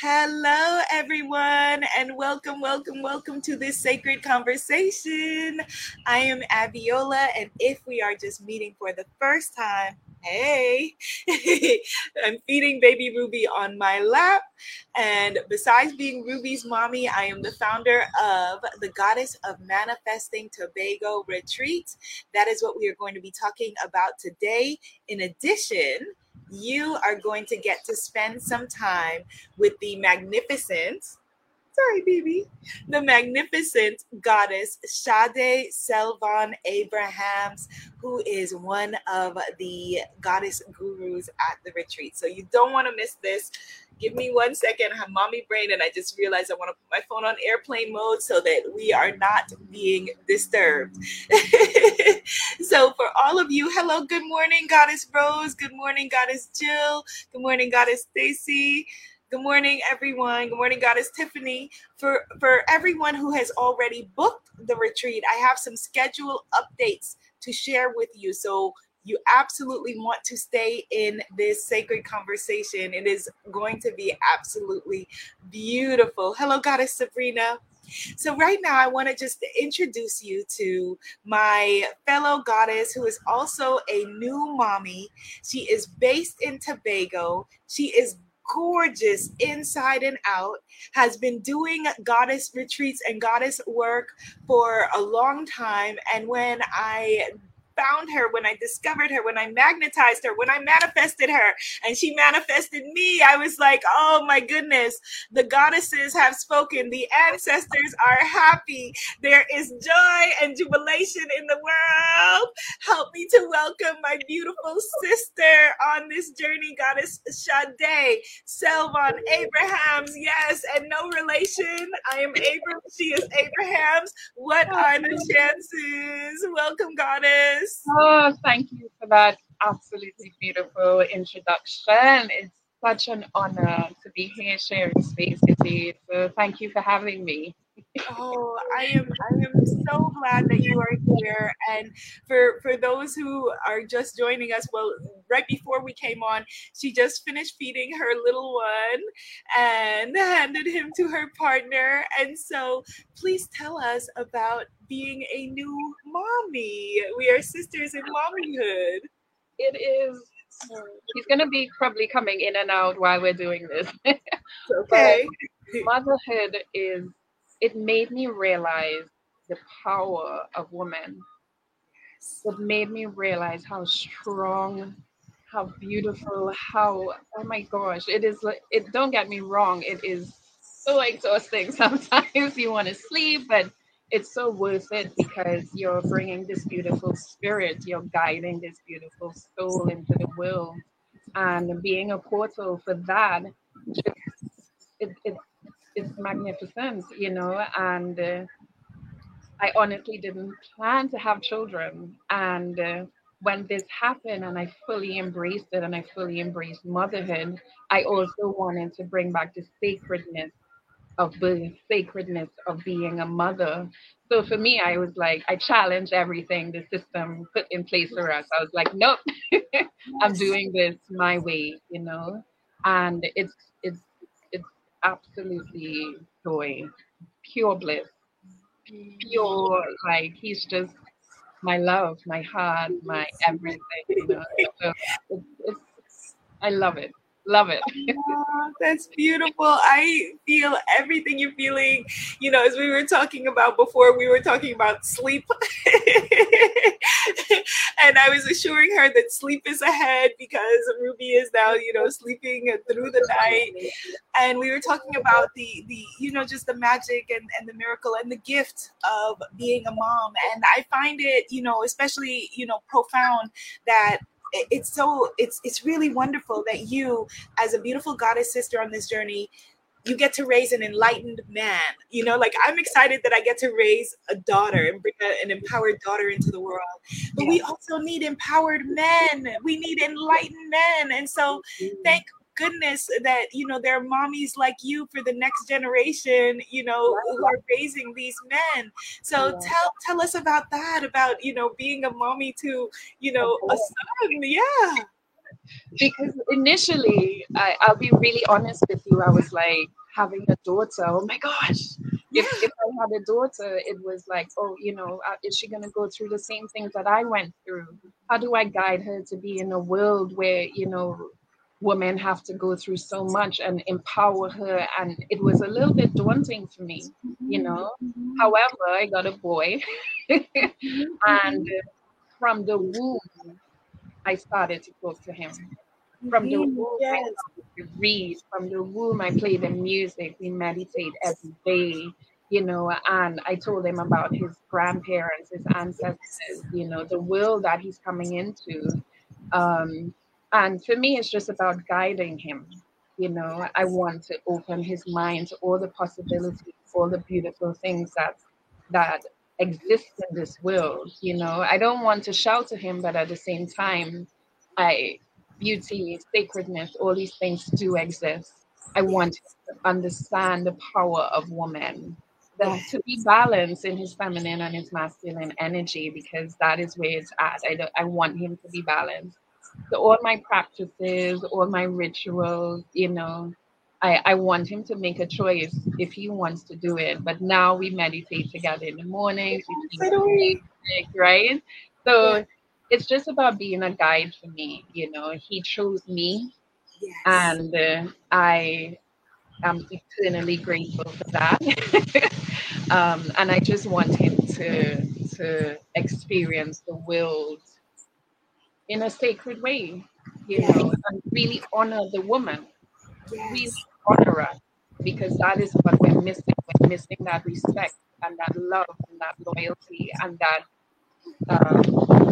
Hello, everyone, and welcome, welcome, welcome to this sacred conversation. I am Abiola, and if we are just meeting for the first time, hey, I'm feeding baby Ruby on my lap. And besides being Ruby's mommy, I am the founder of the Goddess of Manifesting Tobago Retreat. That is what we are going to be talking about today. In addition, you are going to get to spend some time with the magnificent, sorry, baby, the magnificent goddess Sade Selvon Abrahams, who is one of the goddess gurus at the retreat. So you don't want to miss this. Give me one second. I have mommy brain, and I just realized I want to put my phone on airplane mode so that we are not being disturbed. so, for all of you, hello, good morning, Goddess Rose. Good morning, Goddess Jill. Good morning, Goddess Stacy. Good morning, everyone. Good morning, Goddess Tiffany. For for everyone who has already booked the retreat, I have some schedule updates to share with you. So you absolutely want to stay in this sacred conversation. It is going to be absolutely beautiful. Hello, Goddess Sabrina. So, right now, I want to just introduce you to my fellow goddess who is also a new mommy. She is based in Tobago. She is gorgeous inside and out, has been doing goddess retreats and goddess work for a long time. And when I found her, when I discovered her, when I magnetized her, when I manifested her, and she manifested me, I was like, oh my goodness, the goddesses have spoken. The ancestors are happy. There is joy and jubilation in the world. Help me to welcome my beautiful sister on this journey, Goddess Sade Selvon Abrahams. Yes, and no relation. I am Abram. She is Abrahams. What are the chances? Welcome, Goddess. Oh, thank you for that absolutely beautiful introduction. It's such an honor to be here sharing space with you. So thank you for having me. Oh, I am I am so glad that you are here. And for for those who are just joining us, well, right before we came on, she just finished feeding her little one and handed him to her partner. And so please tell us about being a new mommy. We are sisters in mommyhood. It is he's gonna be probably coming in and out while we're doing this. okay. motherhood is it made me realize the power of women. It made me realize how strong, how beautiful, how oh my gosh, it is it don't get me wrong, it is so exhausting sometimes you want to sleep but it's so worth it because you're bringing this beautiful spirit you're guiding this beautiful soul into the world and being a portal for that it, it, it's magnificent, you know, and uh, I honestly didn't plan to have children. And uh, when this happened and I fully embraced it and I fully embraced motherhood, I also wanted to bring back the sacredness of the sacredness of being a mother. So for me, I was like, I challenged everything the system put in place for us. I was like, nope, I'm doing this my way, you know. And it's it's absolutely joy, pure bliss, pure like he's just my love, my heart, my everything. You know? so it's, it's, I love it. Love it. oh, that's beautiful. I feel everything you're feeling. You know, as we were talking about before, we were talking about sleep. and I was assuring her that sleep is ahead because Ruby is now, you know, sleeping through the night. And we were talking about the the, you know, just the magic and, and the miracle and the gift of being a mom. And I find it, you know, especially, you know, profound that it's so it's it's really wonderful that you as a beautiful goddess sister on this journey you get to raise an enlightened man. You know like i'm excited that i get to raise a daughter and bring a, an empowered daughter into the world. But we also need empowered men. We need enlightened men. And so thank goodness that you know there are mommies like you for the next generation you know who are raising these men. So yeah. tell tell us about that about you know being a mommy to you know a son. Yeah. Because initially, I, I'll be really honest with you, I was like having a daughter. Oh my gosh, if, if I had a daughter, it was like, oh, you know, uh, is she going to go through the same things that I went through? How do I guide her to be in a world where, you know, women have to go through so much and empower her? And it was a little bit daunting for me, you know. However, I got a boy, and from the womb, I started to talk to him. From the womb, yes. I read. From the womb, I play the music. We meditate every day, you know. And I told him about his grandparents, his ancestors, you know, the world that he's coming into. Um, and for me, it's just about guiding him. You know, I want to open his mind to all the possibilities, all the beautiful things that that exist in this world. You know, I don't want to shout to him, but at the same time, I beauty, sacredness, all these things do exist. I want to understand the power of woman, that to be balanced in his feminine and his masculine energy, because that is where it's at. I, I want him to be balanced. So all my practices, all my rituals, you know, I, I want him to make a choice if he wants to do it. But now we meditate together in the mornings, right? So it's just about being a guide for me. You know, he chose me, yes. and uh, I am eternally grateful for that. um, and I just want him to to experience the world in a sacred way, you yes. know, and really honor the woman, yes. really honor her, because that is what we're missing. We're missing that respect and that love and that loyalty and that. Um,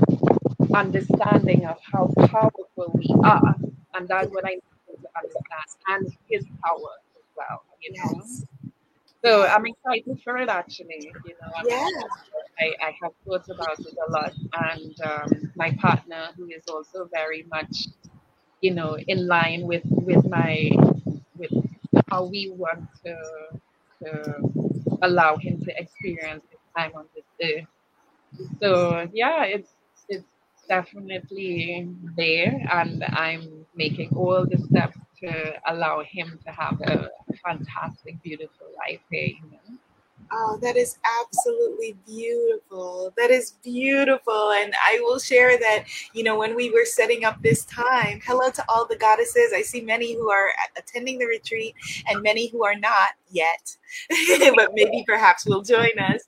understanding of how powerful we are. And that's what I need to understand. And his power as well, you know. Yes. So I'm excited for it actually. You know, I'm yeah. I, I have thought about it a lot. And um, my partner, who is also very much, you know, in line with with my with how we want to to allow him to experience his time on this earth. So yeah, it's definitely there, and I'm making all the steps to allow him to have a fantastic, beautiful life here. You know? Oh, that is absolutely beautiful. That is beautiful. And I will share that, you know, when we were setting up this time, hello to all the goddesses. I see many who are attending the retreat and many who are not yet, but maybe perhaps will join us.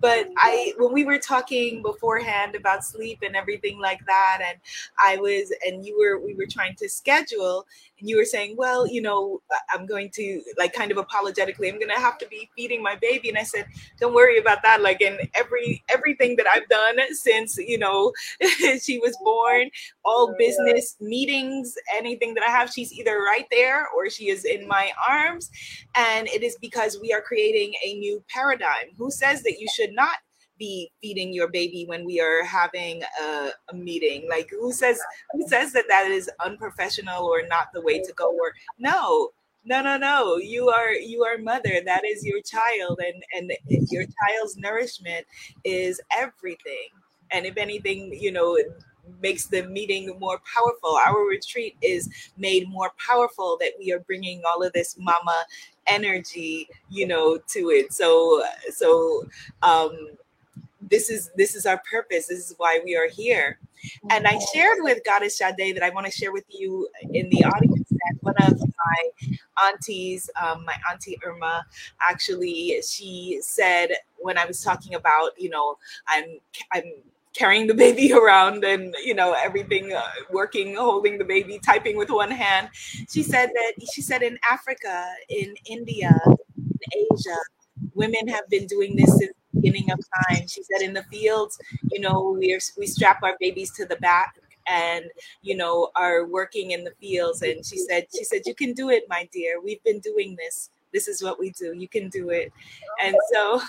But I, when we were talking beforehand about sleep and everything like that, and I was, and you were, we were trying to schedule, and you were saying, well, you know, I'm going to like kind of apologetically, I'm going to have to be feeding my baby. And I said, don't worry about that. Like in every, everything that I've done since, you know, she was born, all business meetings, anything that I have, she's either right there or she is in my arms. And it is because we are creating a new paradigm. Who says that you should not be feeding your baby when we are having a, a, meeting? Like who says who says that that is unprofessional or not the way to go or no no no no. You are you are mother. That is your child and and your child's nourishment is everything. And if anything you know makes the meeting more powerful. Our retreat is made more powerful that we are bringing all of this mama energy you know to it. So so um this is this is our purpose. This is why we are here. And i shared with goddess Sade that i want to share with you in the audience that one of my aunties um, my auntie irma actually she said when i was talking about you know i'm i'm carrying the baby around and you know everything uh, working holding the baby typing with one hand she said that she said in africa in india in asia women have been doing this since the beginning of time. She said, in the fields, you know, we are we strap our babies to the back and you know are working in the fields. And she said, she said, you can do it, my dear. We've been doing this. This is what we do. You can do it. And so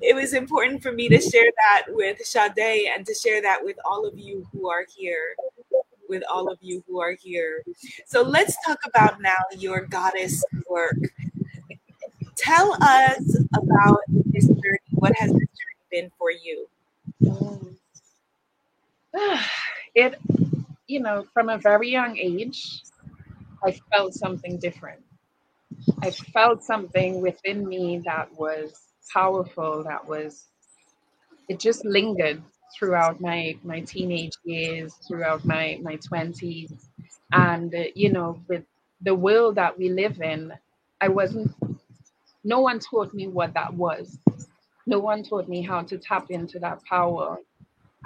it was important for me to share that with Sade and to share that with all of you who are here with all of you who are here. So let's talk about now your goddess work. Tell us about this journey what has this journey been for you? it you know, from a very young age, I felt something different. I felt something within me that was powerful, that was, it just lingered throughout my, my teenage years, throughout my, my 20s. And, uh, you know, with the world that we live in, I wasn't, no one taught me what that was. No one taught me how to tap into that power.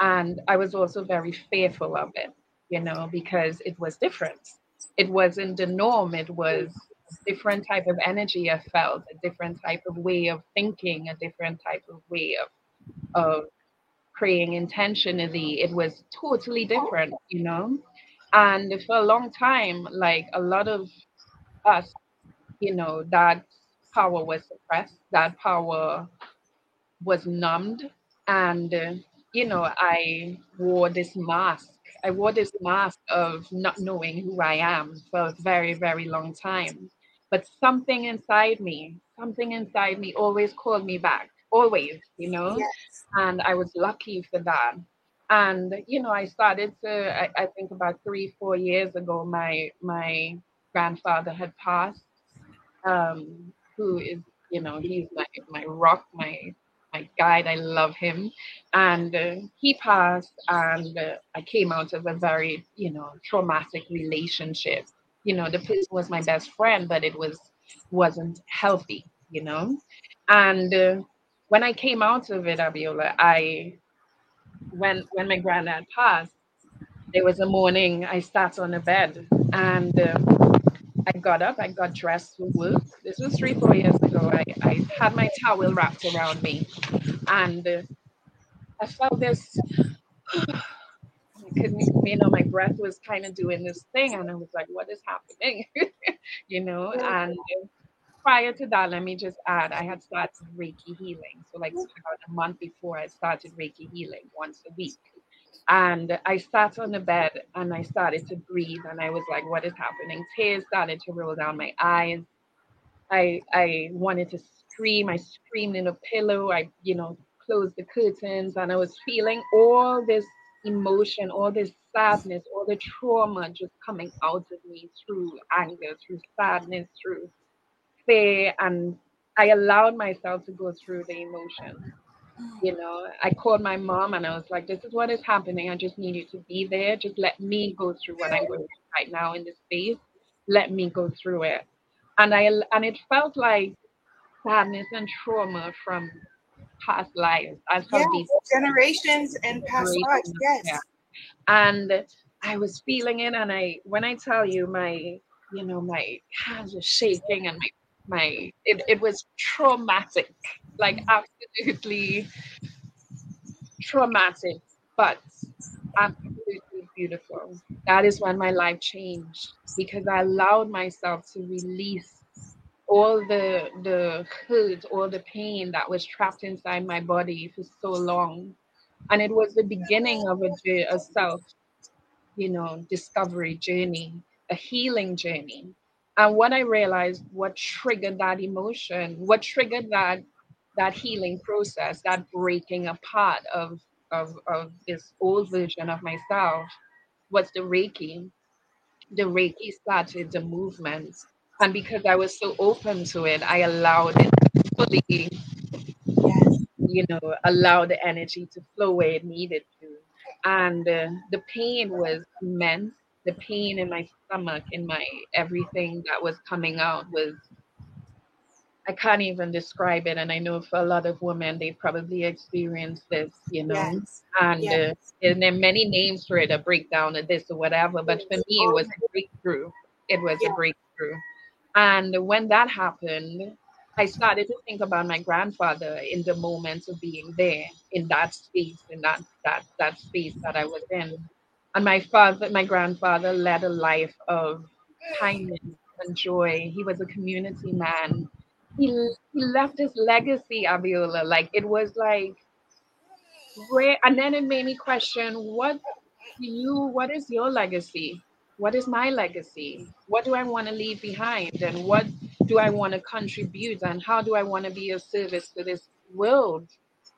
And I was also very fearful of it, you know, because it was different. It wasn't the norm. It was different type of energy I felt, a different type of way of thinking, a different type of way of of praying intentionally. It was totally different, you know. And for a long time, like a lot of us, you know, that power was suppressed, that power was numbed. And, uh, you know, I wore this mask. I wore this mask of not knowing who I am for a very, very long time. But something inside me, something inside me always called me back, always, you know? Yes. And I was lucky for that. And, you know, I started to, I, I think about three, four years ago, my, my grandfather had passed, um, who is, you know, he's my, my rock, my, my guide. I love him. And uh, he passed, and uh, I came out of a very, you know, traumatic relationship. You know, the person was my best friend, but it was wasn't healthy. You know, and uh, when I came out of it, Abiola, I when when my granddad passed, there was a morning I sat on a bed and uh, I got up, I got dressed for work. This was three, four years ago. I, I had my towel wrapped around me and uh, I felt this. Because you know, my breath was kind of doing this thing, and I was like, "What is happening?" you know. And prior to that, let me just add, I had started Reiki healing. So, like mm. about a month before, I started Reiki healing once a week. And I sat on the bed and I started to breathe, and I was like, "What is happening?" Tears started to roll down my eyes. I I wanted to scream. I screamed in a pillow. I, you know, closed the curtains, and I was feeling all this emotion, all this sadness, all the trauma just coming out of me through anger, through sadness, through fear, and I allowed myself to go through the emotion. Mm. You know, I called my mom and I was like, "This is what is happening. I just need you to be there. Just let me go through what I'm going through right now in this space. Let me go through it." And I and it felt like sadness and trauma from past lives. Yes. these Generations and past lives. Yes. Yeah. And I was feeling it, and I when I tell you my you know my hands were shaking and my my it, it was traumatic like absolutely traumatic but absolutely beautiful that is when my life changed because i allowed myself to release all the the hurt all the pain that was trapped inside my body for so long. And it was the beginning of a, a self you know discovery journey a healing journey. And what i realized what triggered that emotion what triggered that that healing process that breaking apart of of of this old version of myself was the reiki. The reiki started the movement and because i was so open to it i allowed it to fully Yes. you know, allow the energy to flow where it needed to. And uh, the pain was immense. The pain in my stomach, in my everything that was coming out was, I can't even describe it. And I know for a lot of women, they probably experienced this, you know. Yes. And, Yes. uh, and there are many names for it, a breakdown of this or whatever. But for me, it was a breakthrough. It was Yeah. a breakthrough. And when that happened, I started to think about my grandfather in the moments of being there in that space, in that that that space that I was in. And my father, my grandfather led a life of kindness and joy. He was a community man. He, he left his legacy, Abiola. Like it was like where and then it made me question what do you what is your legacy? What is my legacy? What do I want to leave behind? And what do I want to contribute? And how do I want to be of service to this world?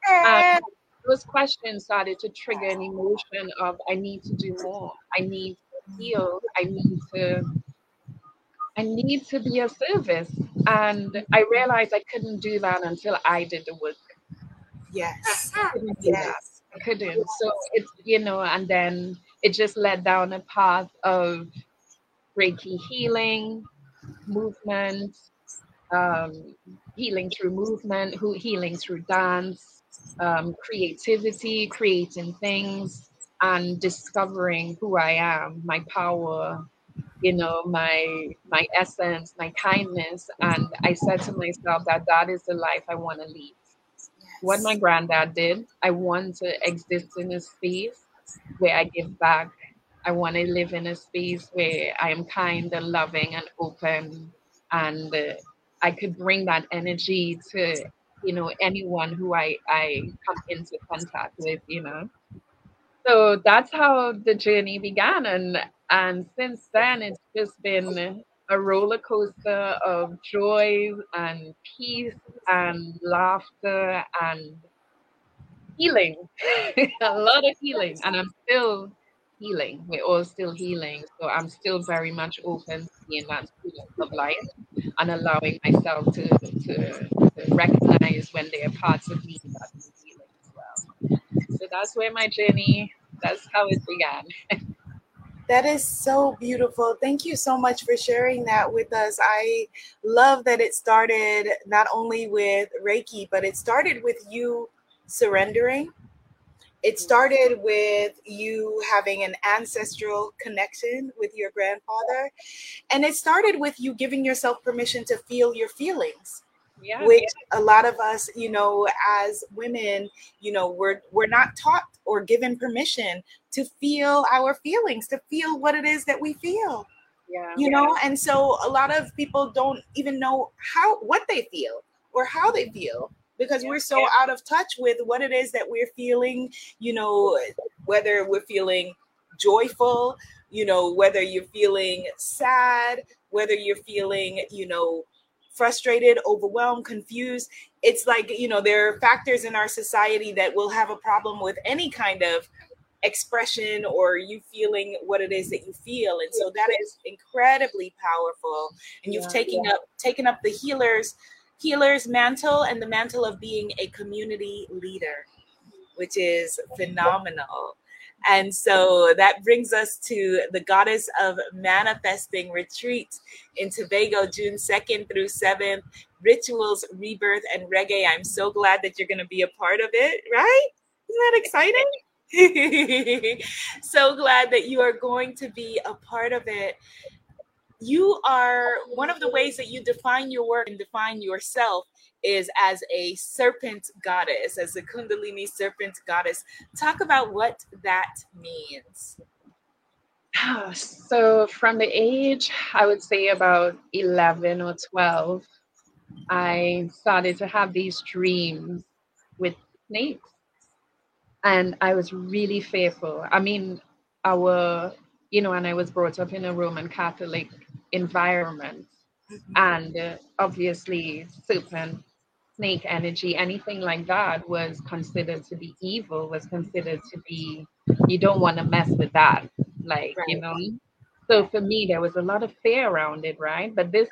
And those questions started to trigger an emotion of I need to do more. I need to heal. I need to I need to be of service. And I realized I couldn't do that until I did the work. Yes. I couldn't yes. I couldn't. So it's you know, and then it just led down a path of Reiki healing, movement, um, healing through movement, healing through dance, um, creativity, creating things, and discovering who I am, my power, you know, my my essence, my kindness. And I said to myself that that is the life I want to lead. Yes. What my granddad did, I want to exist in a space where I give back. I want to live in a space where I am kind and loving and open and uh, I could bring that energy to you know anyone who I I come into contact with, you know. So that's how the journey began, and and since then it's just been a roller coaster of joy and peace and laughter and healing, a lot of healing, and I'm still healing. We're all still healing. So I'm still very much open to being that student of life and allowing myself to, to, to recognize when there are parts of me that need healing as well. So that's where my journey, that's how it began. That is so beautiful. Thank you so much for sharing that with us. I love that it started not only with Reiki, but it started with you surrendering. It started with you having an ancestral connection with your grandfather and it started with you giving yourself permission to feel your feelings yeah, which yeah. a lot of us you know as women you know we're we're not taught or given permission to feel our feelings to feel what it is that we feel. Yeah. You know and so a lot of people don't even know how what they feel or how they feel because we're so out of touch with what it is that we're feeling, you know, whether we're feeling joyful, you know, whether you're feeling sad, whether you're feeling, you know, frustrated, overwhelmed, confused. It's like, you know, there are factors in our society that will have a problem with any kind of expression or you feeling what it is that you feel and so that is incredibly powerful and you've yeah, taken yeah. up taken up the healers healer's mantle and the mantle of being a community leader, which is phenomenal. And so that brings us to the Goddess of Manifesting retreat in Tobago, June 2nd through 7th. Rituals, rebirth, and reggae. I'm so glad that you're going to be a part of it, right? Isn't that exciting? so glad that you are going to be a part of it you are one of the ways that you define your work and define yourself is as a serpent goddess, as a Kundalini serpent goddess. Talk about what that means. Ah, so, from the age, I would say about 11 or 12, I started to have these dreams with snakes. And I was really fearful. I mean, our, you know, and I was brought up in a Roman Catholic environment mm-hmm. and uh, obviously serpent snake energy anything like that was considered to be evil was considered to be you don't want to mess with that like right. you know so for me there was a lot of fear around it right but this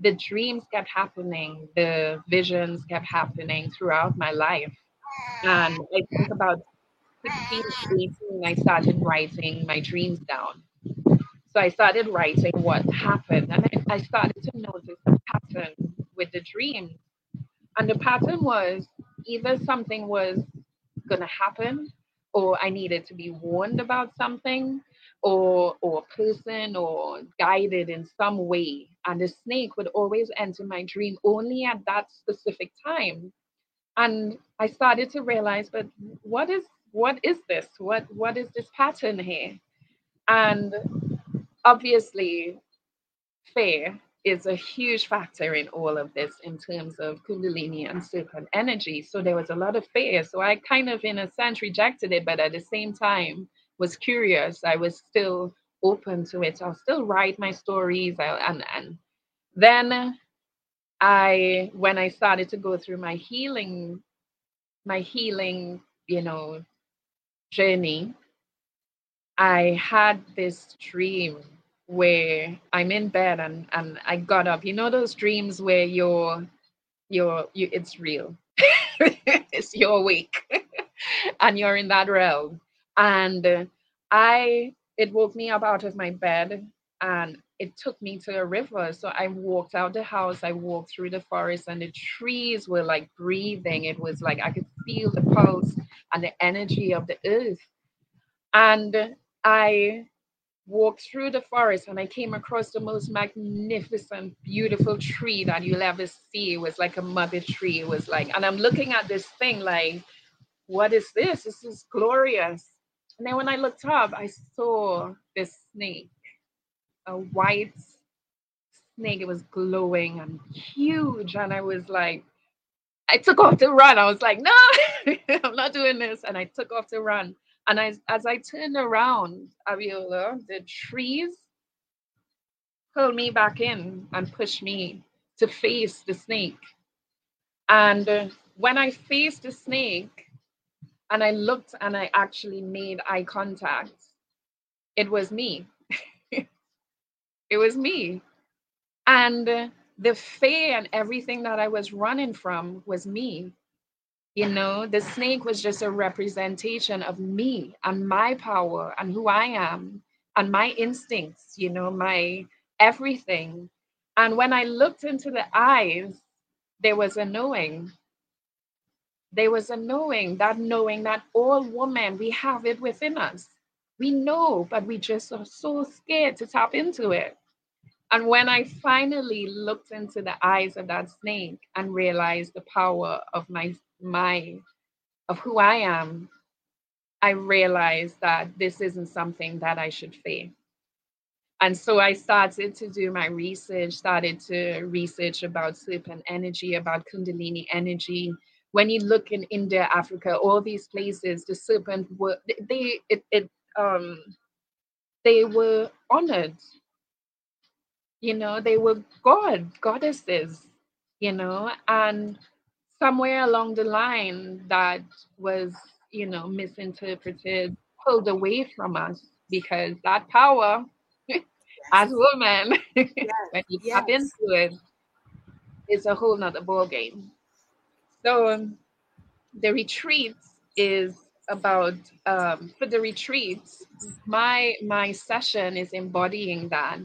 the dreams kept happening the visions kept happening throughout my life and i think about 16 18 i started writing my dreams down so I started writing what happened and I, I started to notice a pattern with the dreams. And the pattern was either something was going to happen or I needed to be warned about something or or a person or guided in some way. And the snake would always enter my dream only at that specific time. And i started to realize but what is what is this? What what is this pattern here? And obviously, fear is a huge factor in all of this in terms of Kundalini and serpent energy. So there was a lot of fear. So I kind of, in a sense, rejected it, but at the same time, was curious. I was still open to it. So I'll still write my stories. I, and, and then I, when I started to go through my healing, my healing you know, journey, I had this dream where I'm in bed and, and I got up. You know those dreams where you're you're you it's real. it's you're awake and you're in that realm. And uh, I it woke me up out of my bed and it took me to a river. So I walked out the house, I walked through the forest, and the trees were like breathing. It was like I could feel the pulse and the energy of the earth. And I walked through the forest and I came across the most magnificent, beautiful tree that you'll ever see. It was like a mother tree. It was like, and I'm looking at this thing like, what is this? This is glorious. And then when I looked up, I saw this snake, a white snake. It was glowing and huge. And I was like, I took off to run. I was like, no, I'm not doing this. And I took off to run. And I, as I turned around, Abiola, the trees pulled me back in and pushed me to face the snake. And when I faced the snake and I looked and I actually made eye contact, it was me. it was me. And the fear and everything that I was running from was me. You know, the snake was just a representation of me and my power and who I am and my instincts, you know, my everything. And when I looked into the eyes, there was a knowing. There was a knowing, that knowing that all women, we have it within us. We know, but we just are so scared to tap into it. And when I finally looked into the eyes of that snake and realized the power of my my of who I am, I realized that this isn't something that I should fear. And so I started to do my research, started to research about serpent energy, about Kundalini energy. When you look in India, Africa, all these places, the serpent were they it, it um they were honored. You know, they were god, goddesses, you know, and somewhere along the line that was, you know, misinterpreted, pulled away from us because that power yes. as women, yes. when you yes. tap into it, it's a whole nother ball game. So um, the retreat is about um, for the retreats. My my session is embodying that.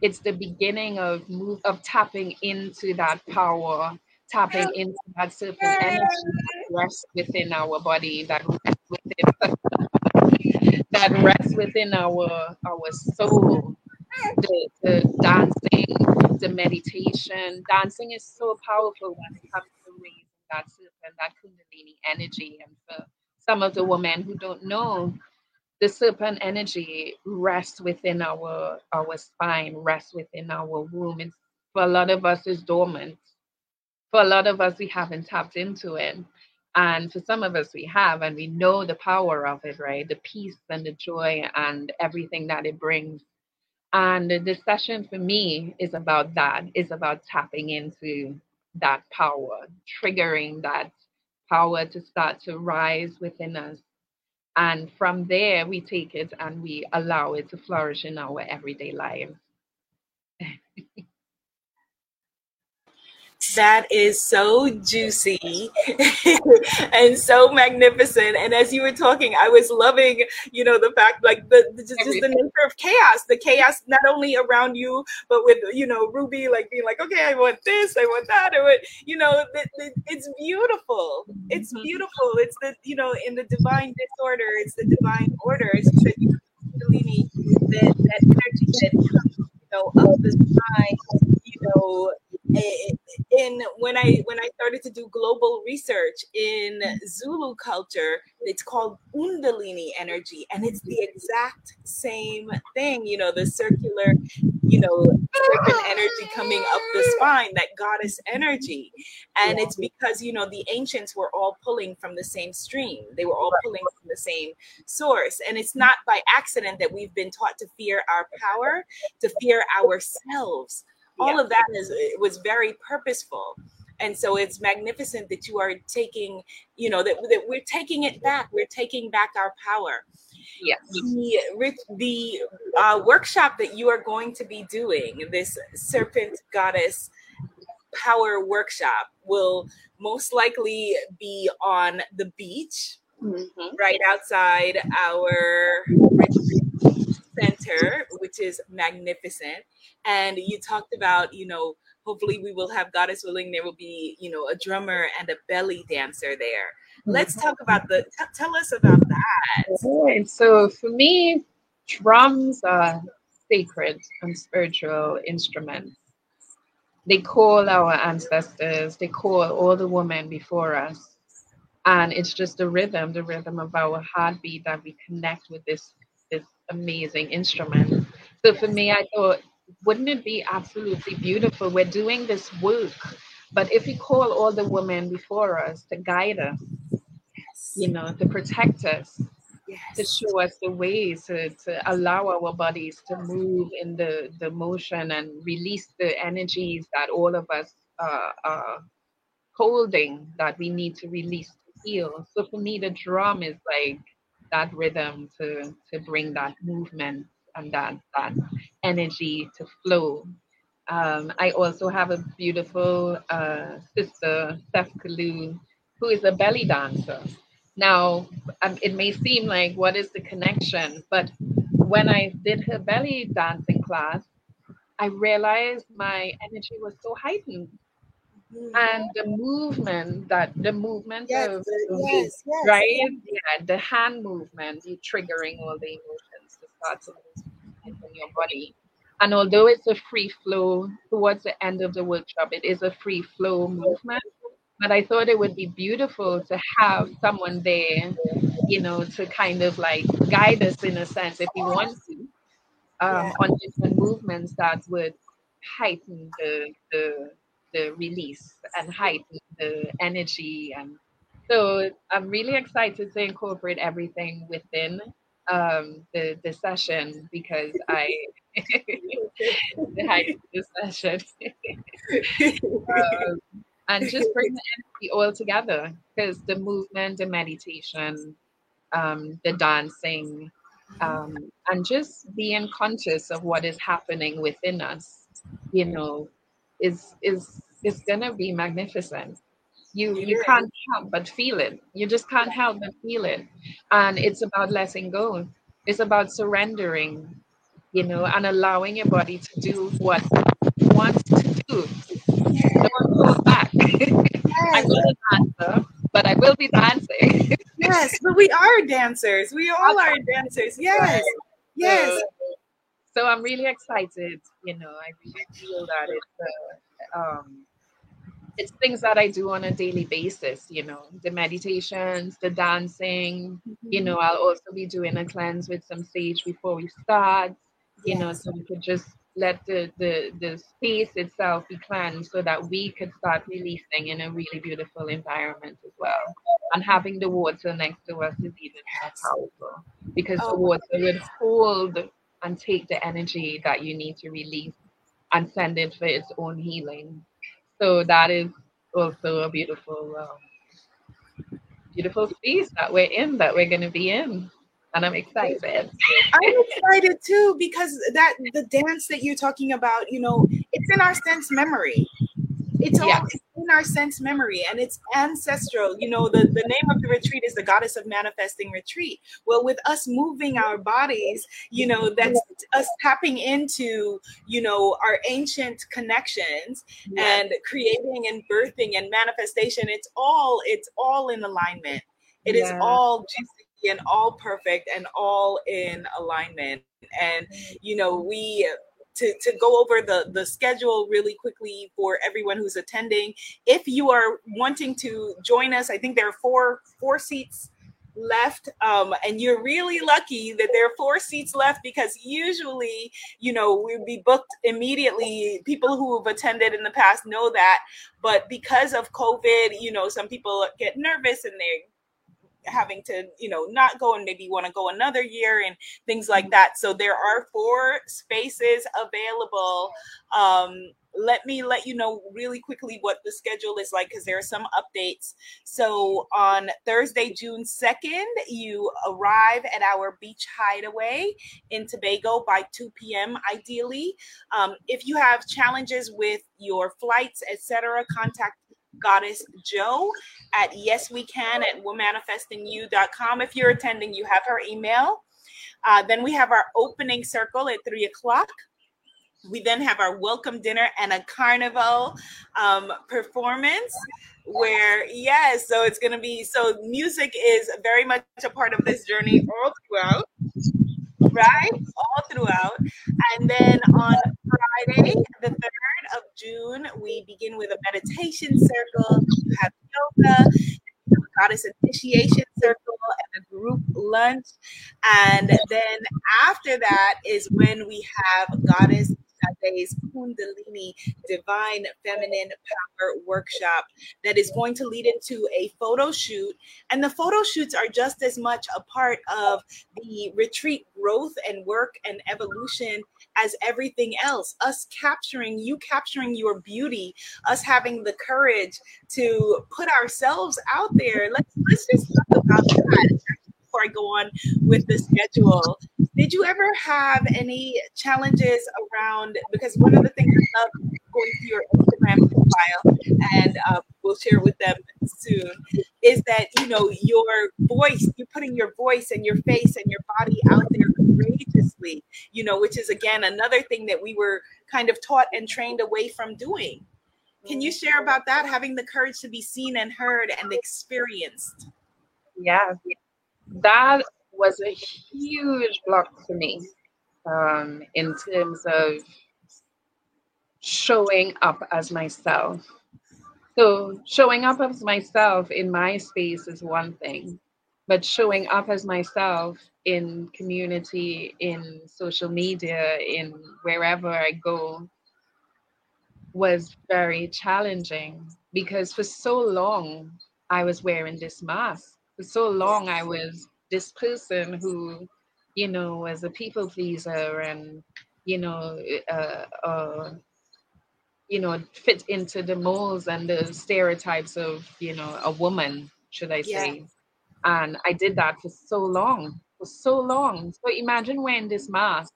It's the beginning of move of tapping into that power tapping into that serpent energy that rests within our body, that rests within that rests within our our soul. The, the dancing, the meditation. Dancing is so powerful when it comes to raising that serpent, that kundalini energy. And for some of the women who don't know, the serpent energy rests within our our spine, rests within our womb. It's, for a lot of us, is dormant for a lot of us, we haven't tapped into it. And for some of us, we have, and we know the power of it, right? The peace and the joy and everything that it brings. And the session for me is about that, is about tapping into that power, triggering that power to start to rise within us. And from there, we take it and we allow it to flourish in our everyday lives. That is so juicy and so magnificent. And as you were talking, I was loving, you know, the fact like the, the just, just, the nature of chaos, the chaos not only around you, but with you know Ruby like being like, okay, I want this, I want that, or you know, it, it, it's beautiful. It's mm-hmm. beautiful. It's the you know in the divine disorder, it's the divine order. As you said, you that that energy that you know of the divine, you know in when I when I started to do global research in Zulu culture, it's called Undalini energy, and it's the exact same thing. You know, the circular, you know, serpent energy coming up the spine, that goddess energy, and it's because you know the ancients were all pulling from the same stream. They were all pulling from the same source, and it's not by accident that we've been taught to fear our power, to fear ourselves all yeah. of that is it was very purposeful and so it's magnificent that you are taking you know that, that we're taking it back we're taking back our power yes the, the uh, workshop that you are going to be doing this serpent goddess power workshop will most likely be on the beach mm-hmm. right outside our center which is magnificent. And you talked about you know hopefully we will have goddess willing. There will be you know a drummer and a belly dancer there. Let's talk mm-hmm. about the t- tell us about that. Right. so for me drums are sacred and spiritual instruments. They call our ancestors they call all the women before us. And it's just the rhythm the rhythm of our heartbeat that we connect with this amazing instrument so for me i thought wouldn't it be absolutely beautiful? We're doing this work, but if we call all the women before us to guide us, yes. you know, to protect us, yes. to show us the ways to, to allow our bodies to move in the, the motion and release the energies that all of us uh, are holding that we need to release to heal. So for me, the drum is like that rhythm to to bring that movement and that that energy to flow. Um, I also have a beautiful uh, sister, Steph Kalu, who is a belly dancer. Now, um, it may seem like what is the connection, but when I did her belly dancing class, I realized my energy was so heightened. And the movement that the movement yes, of yes, yes, right, yeah, the hand movement, you triggering all the emotions to start to move in your body. And although it's a free flow towards the end of the workshop, it is a free flow movement. But I thought it would be beautiful to have someone there, you know, to kind of like guide us in a sense if we want to um, yeah. on different movements that would heighten the, the the release and heighten the energy and so I'm really excited to incorporate everything within um, the the session because I the height the session. Um, and just bring the energy all together because the movement, the meditation, um, the dancing, um, and just being conscious of what is happening within us, you know, is is is gonna be magnificent. You you can't help but feel it. You just can't help but feel it. And it's about letting go. It's about surrendering you know and allowing your body to do what it wants to do. Don't hold back. I'm not a dancer but i will be dancing. Yes but we are dancers. We all are dancers. Yes. yes so, i'm really excited you know i really feel that it's uh, um it's things that I do on a daily basis, you know, the meditations, the dancing, mm-hmm. you know, I'll also be doing a cleanse with some sage before we start, you yes. know, so we could just let the, the the space itself be cleansed so that we could start releasing in a really beautiful environment as well. And having the water next to us is even more powerful because oh. the water would hold and take the energy that you need to release and send it for its own healing. So that is also a beautiful, um, beautiful space that we're in, that we're going to be in. And I'm excited. I'm excited too because that the dance that you're talking about, you know, it's in our sense memory. It's all yes. In our sense memory and it's ancestral. You know, the, the name of the retreat is the goddess of manifesting retreat. Well, with us moving our bodies, you know, that's us tapping into, you know, our ancient connections and creating and birthing and manifestation. It's all, it's all in alignment. It yeah. is all juicy and all perfect and all in alignment. And, you know, we to, to go over the, the schedule really quickly for everyone who's attending. If you are wanting to join us, I think there are four four seats left um, and you're really lucky that there are four seats left because usually you know we'd be booked immediately people who have attended in the past know that but because of covid you know some people get nervous and they having to you know not go and maybe want to go another year and things like that so there are four spaces available um let me let you know really quickly what the schedule is like because there are some updates. So on Thursday, June 2nd, you arrive at our beach hideaway in Tobago by 2 p.m. ideally. Um, if you have challenges with your flights, etc., contact goddess joe at yes we can at womanifestingyou.com if you're attending you have her email. Uh, then we have our opening circle at three o'clock. We then have our welcome dinner and a carnival um, performance where yes so it's going to be so music is very much a part of this journey all throughout right? All throughout. And then on friday the 3rd of june we begin with a meditation circle. We have yoga goddess initiation circle and a group lunch. And then after that is when we have goddess Sade's Kundalini Divine Feminine Power Workshop that is going to lead into a photo shoot. And the photo shoots are just as much a part of the retreat growth and work and evolution as everything else. Us capturing, you capturing your beauty, us having the courage to put ourselves out there. Let's let's just talk about that before I go on with the schedule. Did you ever have any challenges around? Because one of the things I love going through your Instagram profile, and uh, we'll share with them soon, is that you know your voice. You're putting your voice and your face and your body out there courageously. You know, which is again another thing that we were kind of taught and trained away from doing. Can you share about that? Having the courage to be seen and heard and experienced. Yeah, that was a huge block for me um, in terms of showing up as myself. So, showing up as myself in my space is one thing, but showing up as myself in community, in social media, in wherever I go was very challenging because for so long I was wearing this mask for so long I was this person who, you know, was a people pleaser and, you know, uh, uh, you know, fit into the molds and the stereotypes of, you know, a woman, should I say. Yeah. And I did that for so long, for so long. So imagine wearing this mask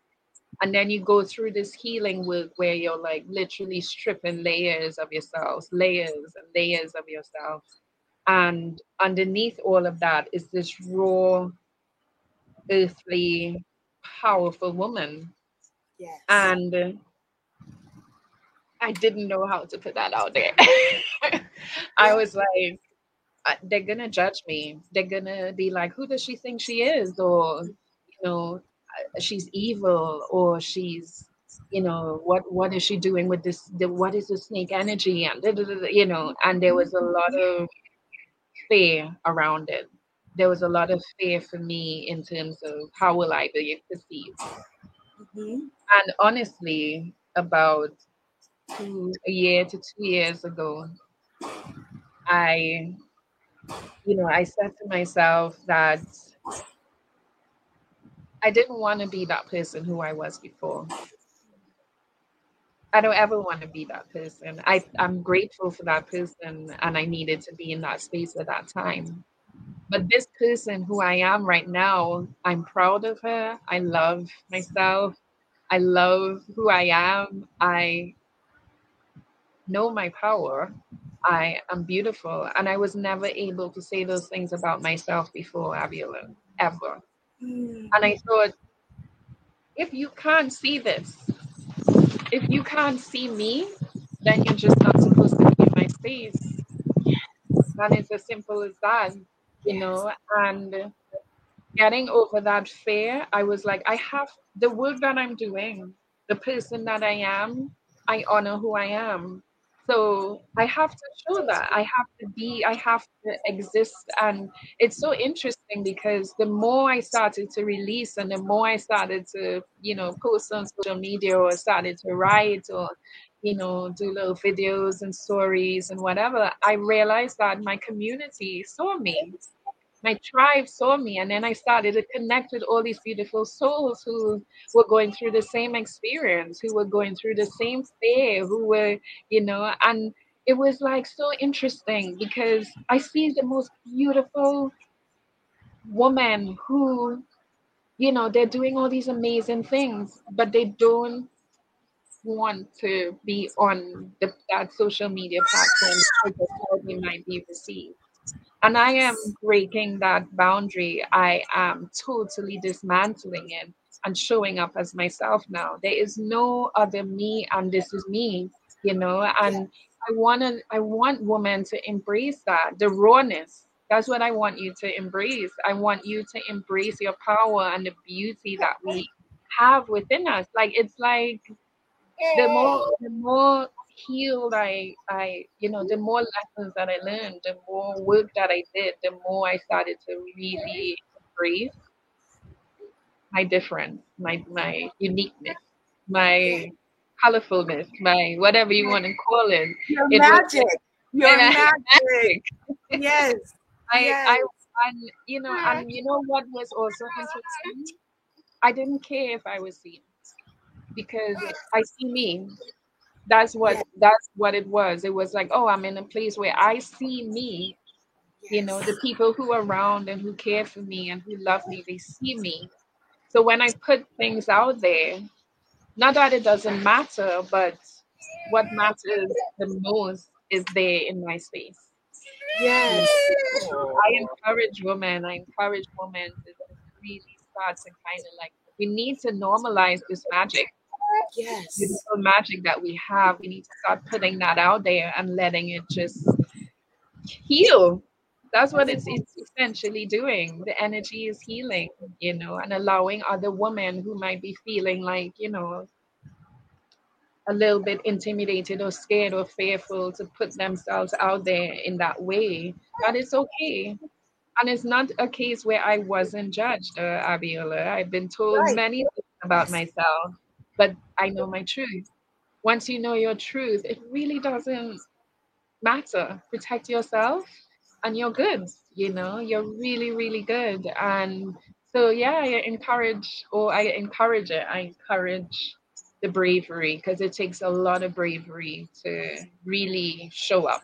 and then you go through this healing work where you're like literally stripping layers of yourself, layers and layers of yourself and underneath all of that is this raw, earthly, powerful woman. Yes. And I didn't know how to put that out there. I was like, they're gonna judge me. They're gonna be like, who does she think she is? Or, you know, uh, she's evil, or she's, you know, what what is she doing with this? The, what is the snake energy? And you know, and there was a lot of fear around it. There was a lot of fear for me in terms of how will I be perceived. Mm-hmm. And honestly, about two, a year to two years ago, I, you know, I said to myself that I didn't want to be that person who I was before. I don't ever want to be that person. I, I'm grateful for that person and I needed to be in that space at that time. But this person who I am right now, I'm proud of her. I love myself. I love who I am. I know my power. I am beautiful. And I was never able to say those things about myself before, Abiola, ever. Mm. And I thought, if you can't see this, if you can't see me, then you're just not supposed to be in my space. And it's as simple as that, you know. And getting over that fear, I was like, I have the work that I'm doing, the person that I am, I honor who I am. So I have to show that. I have to be, I have to exist. And it's so interesting because the more I started to release and the more I started to, you know, post on social media or started to write or, you know, do little videos and stories and whatever, I realized that my community saw me. My tribe saw me and then i started to connect with all these beautiful souls who were going through the same experience who were going through the same fear who were you know and it was like so interesting because i see the most beautiful woman who you know they're doing all these amazing things but they don't want to be on the, that social media platform because how they might be received and I am breaking that boundary. I am totally dismantling it and showing up as myself now. There is no other me, and this is me, you know. And I want to, I want women to embrace that, the rawness. That's what I want you to embrace. I want you to embrace your power and the beauty that we have within us. Like it's like the more, the more healed I I you know the more lessons that I learned, the more work that I did, the more I started to really embrace my difference, my my uniqueness, my colorfulness, my whatever you want to call it. Your it magic. Was, Your magic. yes. I, yes. I and you know and you know what was also interesting? I didn't care if I was seen because I see me that's what that's what it was. It was like oh i'm in a place where i see me you know the people who are around and who care for me and who love me they see me. So when i put things out there not that it doesn't matter but what matters the most is there in my space. Yes. I encourage women i encourage women to really start to kind of like we need to normalize this magic yes. Beautiful magic that we have. We need to start putting that out there and letting it just heal. That's what it's, it's essentially doing. The energy is healing you know and allowing other women who might be feeling like you know a little bit intimidated or scared or fearful to put themselves out there in that way that is okay. And it's not a case where i wasn't judged uh, abiola. I've been told right. many things about myself but I know my truth. Once you know your truth, it really doesn't matter. Protect yourself and you're good, you know, you're really, really good. And so, yeah, I encourage, or I encourage it, I encourage the bravery because it takes a lot of bravery to really show up.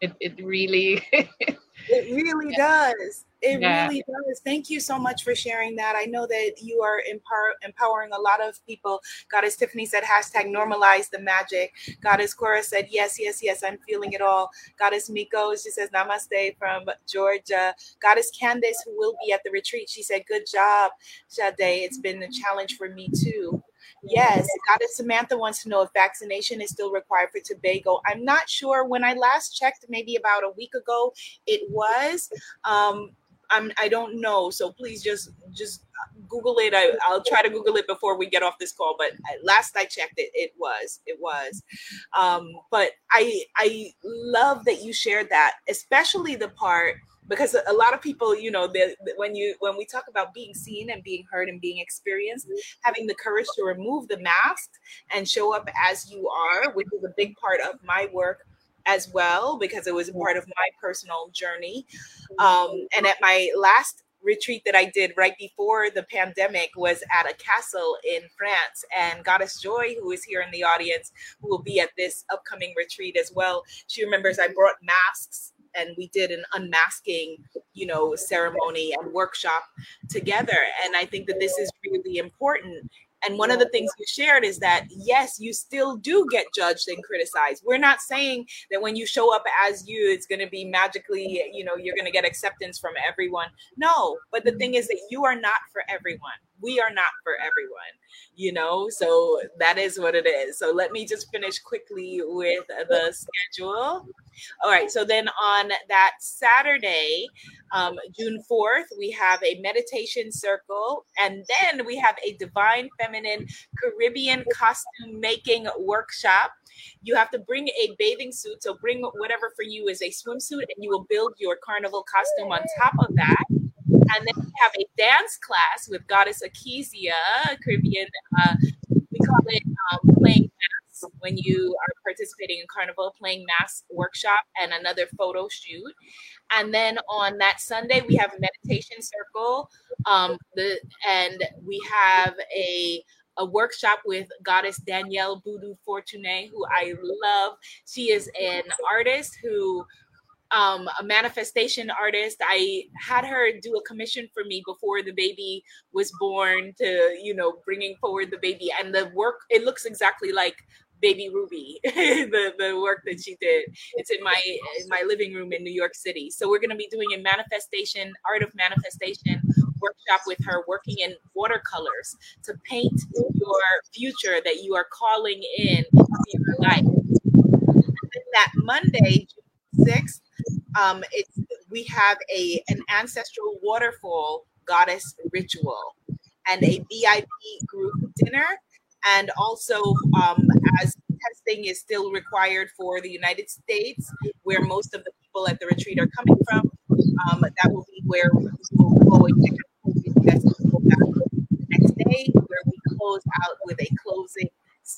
It, it really, it really yeah. does. It yeah. really does. Thank you so much for sharing that. I know that you are empower, empowering a lot of people. Goddess Tiffany said, hashtag normalize the magic. Goddess Cora said, yes, yes, yes, I'm feeling it all. Goddess Miko, she says, namaste from Georgia. Goddess Candace, who will be at the retreat, she said, good job, Sade. It's been a challenge for me too. Yes, Goddess Samantha wants to know if vaccination is still required for Tobago. I'm not sure. When I last checked, maybe about a week ago, it was. Um, I'm I don't know. So please just just Google it. I, I'll try to Google it before we get off this call. But last I checked it, it was it was. Um, but I I love that you shared that, especially the part because a lot of people you know they, when you when we talk about being seen and being heard and being experienced having the courage to remove the mask and show up as you are which is a big part of my work as well because it was a part of my personal journey. Um, and at my last retreat that I did right before the pandemic was at a castle in France. And Goddess Joy, who is here in the audience, who will be at this upcoming retreat as well, she remembers I brought masks and we did an unmasking you know ceremony and workshop together and i think that this is really important and one of the things you shared is that, yes, you still do get judged and criticized. We're not saying that when you show up as you, it's going to be magically, you know, you're going to get acceptance from everyone. No, but the thing is that you are not for everyone. We are not for everyone, you know? So that is what it is. So let me just finish quickly with the schedule. All right. So then on that Saturday, um, June 4th, we have a meditation circle. And then we have a divine feminine Caribbean costume making workshop. You have to bring a bathing suit. So bring whatever for you is a swimsuit, and you will build your carnival costume on top of that. And then we have a dance class with Goddess Akesia, Caribbean. Uh, we call it um, playing masks when you are participating in Carnival, playing mask workshop, and another photo shoot. And then on that Sunday, we have a meditation circle. Um, the and we have a a workshop with goddess Danielle Boudou Fortuné, who I love. She is an artist who um, a manifestation artist. I had her do a commission for me before the baby was born to, you know, bringing forward the baby. And the work, it looks exactly like baby ruby the the work that she did it's in my in my living room in new york city so we're going to be doing a manifestation art of manifestation workshop with her working in watercolors to paint your future that you are calling in your life and that monday 6th um, it's we have a an ancestral waterfall goddess ritual and a VIP group dinner, and also um, as testing is still required for the United States, where most of the people at the retreat are coming from. Um, that will be where we will go and next day, where we close out with a closing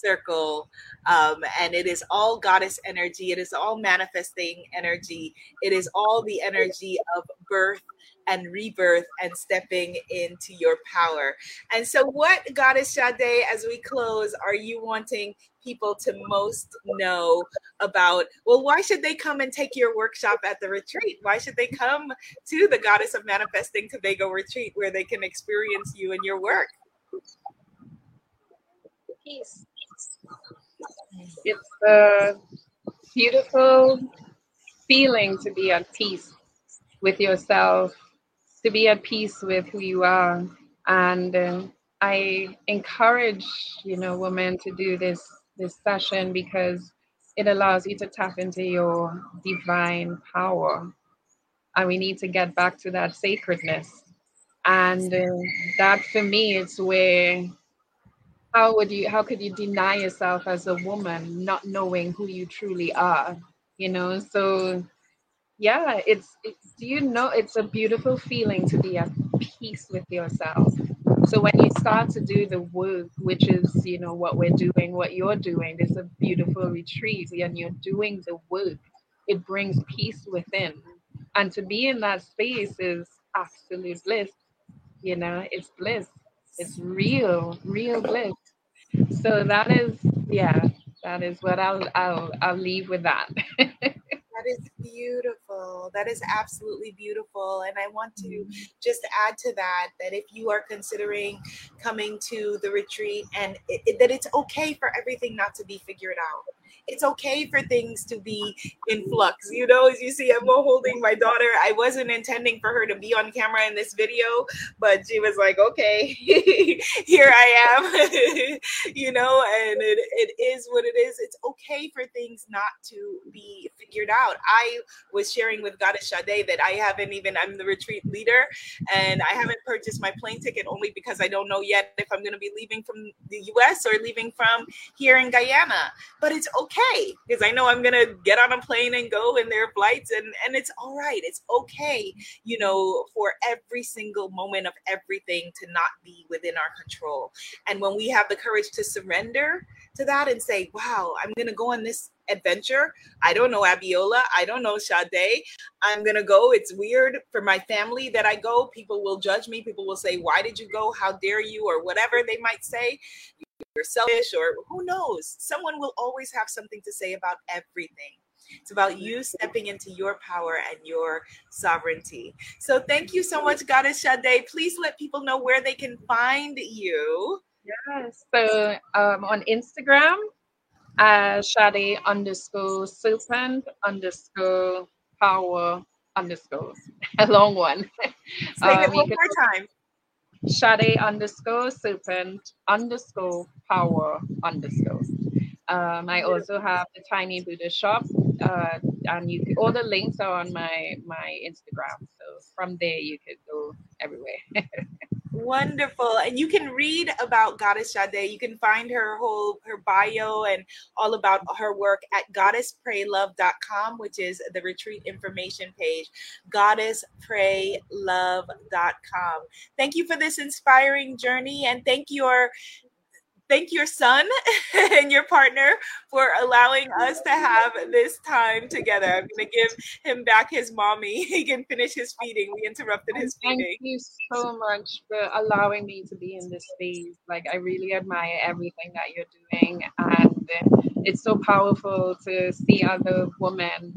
circle. Um, and it is all goddess energy. It is all manifesting energy. It is all the energy of birth and rebirth and stepping into your power. And so, what, Goddess Sade, as we close, are you wanting people to most know about? Well, why should they come and take your workshop at the retreat? Why should they come to the Goddess of Manifesting Tobago retreat where they can experience you and your work? Peace. It's a beautiful feeling to be at peace with yourself, to be at peace with who you are. And uh, I encourage, you know, women to do this this session because it allows you to tap into your divine power. And we need to get back to that sacredness. And uh, that for me, it's where how would you how could you deny yourself as a woman not knowing who you truly are you know? So yeah it's, it's do you know it's a beautiful feeling to be at peace with yourself. So when you start to do the work which is you know what we're doing what you're doing there's a beautiful retreat and you're doing the work it brings peace within. And to be in that space is absolute bliss you know? It's bliss. It's real real bliss so that is yeah that is what i'll i'll i'll leave with that. That is beautiful. That is absolutely beautiful. And i want to mm-hmm. just add to that that if you are considering coming to the retreat and it, it, that it's okay for everything not to be figured out it's okay for things to be in flux. You know, as you see I'm holding my daughter, I wasn't intending for her to be on camera in this video, but she was like, okay, here I am, you know, and it, it is what it is. It's okay for things not to be figured out. I was sharing with Goddess Sade that I haven't even, I'm the retreat leader, and I haven't purchased my plane ticket only because I don't know yet if I'm going to be leaving from the US or leaving from here in Guyana. But it's okay okay because I know I'm gonna get on a plane and go in their flights and and it's all right. It's okay, you know, for every single moment of everything to not be within our control. And when we have the courage to surrender to that and say, wow, I'm gonna go on this adventure. I don't know Abiola. I don't know Sade. I'm gonna go. It's weird for my family that I go. People will judge me. People will say, Why did you go? How dare you? Or whatever they might say you're selfish or who knows someone will always have something to say about everything it's about you stepping into your power and your sovereignty. So thank you so much, Goddess Sade. Please let people know where they can find you. Yes. So um, on Instagram, uh, Sade underscore serpent underscore power underscore a long one. Say um, it one more time. Sade underscore serpent underscore power underscore. Um, I also have the Tiny Buddha shop, uh, and you all the links are on my my Instagram. So from there you could go everywhere. Wonderful. And you can read about Goddess Sade. You can find her whole her bio and all about her work at goddesspraylove.com, which is the retreat information page. Goddesspraylove.com. Thank you for this inspiring journey and thank your thank your son and your partner for allowing us to have this time together. I'm going to give him back his mommy. He can finish his feeding. We interrupted his Thank feeding. Thank you so much for allowing me to be in this space. Like, I really admire everything that you're doing. And it's so powerful to see other women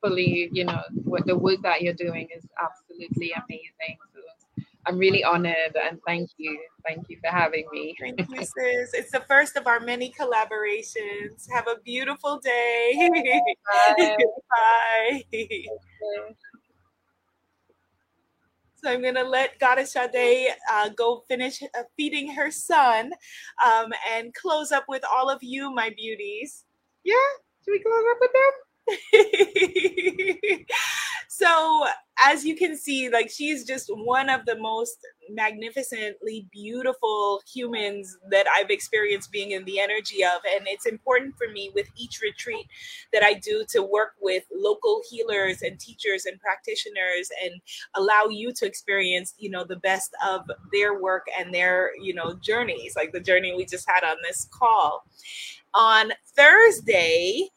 fully, you know, what the work that you're doing is absolutely amazing. I'm really honored and thank you. Thank you for having me. Thank you, sis. It's the first of our many collaborations. Have a beautiful day. Bye. Bye. So I'm gonna let Goddess Sade uh, go finish uh, feeding her son, um, and close up with all of you, my beauties. Yeah, should we close up with them? so as you can see like she's just one of the most magnificently beautiful humans that i've experienced being in the energy of and it's important for me with each retreat that i do to work with local healers and teachers and practitioners and allow you to experience you know the best of their work and their you know journeys like the journey we just had on this call. On thursday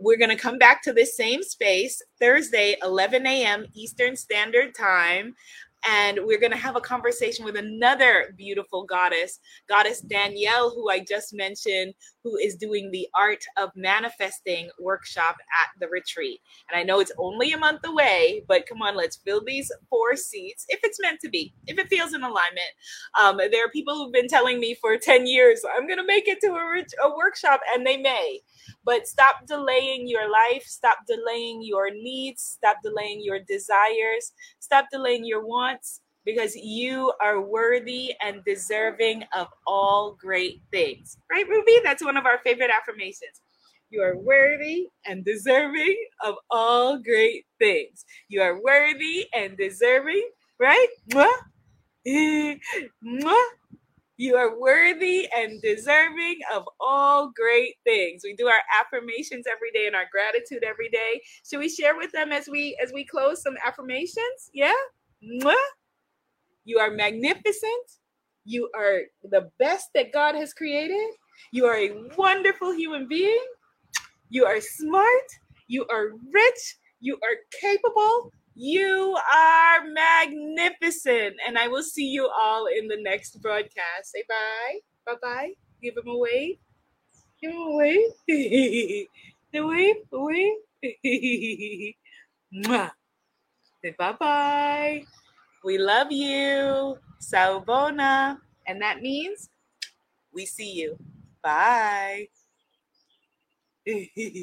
we're going to come back to this same space Thursday, 11 a.m. Eastern Standard Time. And we're going to have a conversation with another beautiful goddess, Goddess Danielle, who I just mentioned, who is doing the Art of Manifesting workshop at the retreat. And I know it's only a month away, but come on, let's fill these four seats if it's meant to be, if it feels in alignment. Um, there are people who've been telling me for 10 years, I'm going to make it to a, a workshop, and they may. But stop delaying your life, stop delaying your needs, stop delaying your desires, stop delaying your wants because you are worthy and deserving of all great things. Right, Ruby? That's one of our favorite affirmations. You are worthy and deserving of all great things. You are worthy and deserving, right? You are worthy and deserving of all great things. We do our affirmations every day and our gratitude every day. Should we share with them as we as we close some affirmations? Yeah. Mwah. You are magnificent. You are the best that God has created. You are a wonderful human being. You are smart. You are rich. You are capable. You are magnificent. And I will see you all in the next broadcast. Say bye. Bye bye. Give him a wave. Give him a wave. the wave. The wave. Mwah. Bye bye. We love you. Sawubona. And that means we see you. Bye.